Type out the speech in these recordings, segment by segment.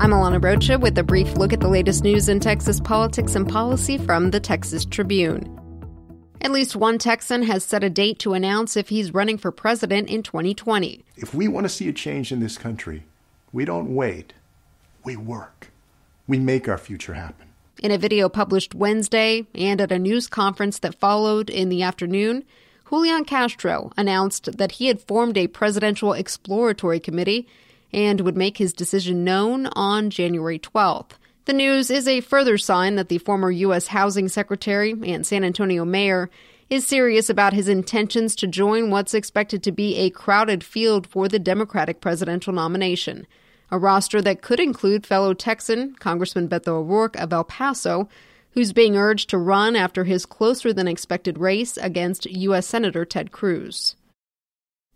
I'm Alana Rocha with a brief look at the latest news in Texas politics and policy from the Texas Tribune. At least one Texan has set a date to announce if he's running for president in 2020. If we want to see a change in this country, we don't wait, we work. We make our future happen. In a video published Wednesday and at a news conference that followed in the afternoon, Julian Castro announced that he had formed a presidential exploratory committee and would make his decision known on January 12th. The news is a further sign that the former U.S. Housing Secretary and San Antonio Mayor is serious about his intentions to join what's expected to be a crowded field for the Democratic presidential nomination. A roster that could include fellow Texan Congressman Beto O'Rourke of El Paso, who's being urged to run after his closer than expected race against U.S. Senator Ted Cruz.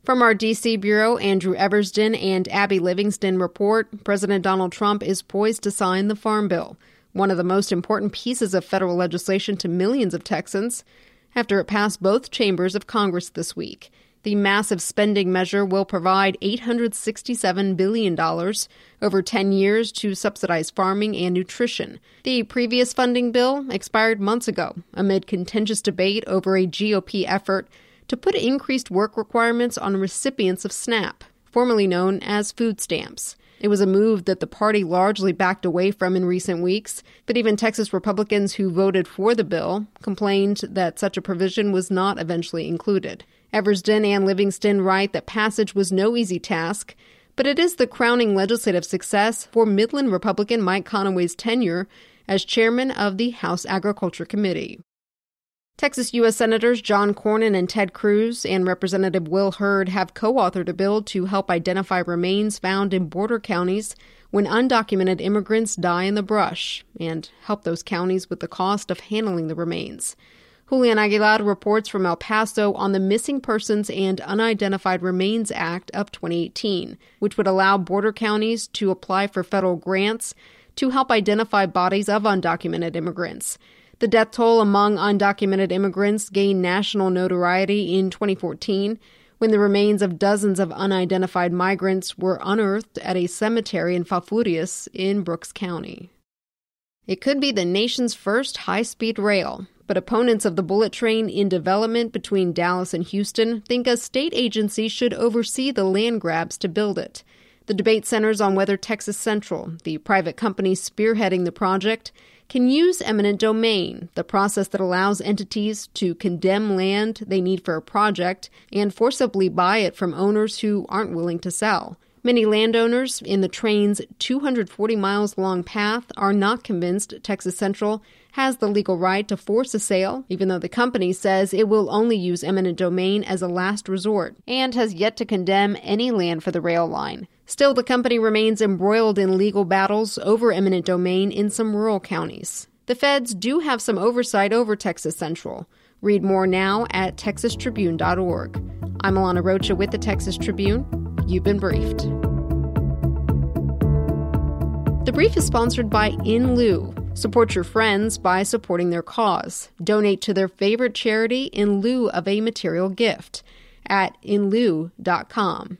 From our D.C. Bureau, Andrew Eversden and Abby Livingston report President Donald Trump is poised to sign the Farm Bill, one of the most important pieces of federal legislation to millions of Texans, after it passed both chambers of Congress this week. The massive spending measure will provide $867 billion over 10 years to subsidize farming and nutrition. The previous funding bill expired months ago amid contentious debate over a GOP effort to put increased work requirements on recipients of SNAP, formerly known as food stamps. It was a move that the party largely backed away from in recent weeks, but even Texas Republicans who voted for the bill complained that such a provision was not eventually included. Eversden and Livingston write that passage was no easy task, but it is the crowning legislative success for Midland Republican Mike Conaway's tenure as chairman of the House Agriculture Committee. Texas U.S. Senators John Cornyn and Ted Cruz and Representative Will Hurd have co authored a bill to help identify remains found in border counties when undocumented immigrants die in the brush and help those counties with the cost of handling the remains. Julian Aguilar reports from El Paso on the Missing Persons and Unidentified Remains Act of 2018, which would allow border counties to apply for federal grants to help identify bodies of undocumented immigrants. The death toll among undocumented immigrants gained national notoriety in 2014 when the remains of dozens of unidentified migrants were unearthed at a cemetery in Falfurrias in Brooks County. It could be the nation's first high speed rail, but opponents of the bullet train in development between Dallas and Houston think a state agency should oversee the land grabs to build it. The debate centers on whether Texas Central, the private company spearheading the project, can use eminent domain, the process that allows entities to condemn land they need for a project and forcibly buy it from owners who aren't willing to sell. Many landowners in the train's 240 miles long path are not convinced Texas Central has the legal right to force a sale, even though the company says it will only use eminent domain as a last resort and has yet to condemn any land for the rail line. Still, the company remains embroiled in legal battles over eminent domain in some rural counties. The feds do have some oversight over Texas Central. Read more now at texastribune.org. I'm Alana Rocha with the Texas Tribune. You've been briefed. The brief is sponsored by In Lieu. Support your friends by supporting their cause. Donate to their favorite charity in lieu of a material gift at inlieu.com.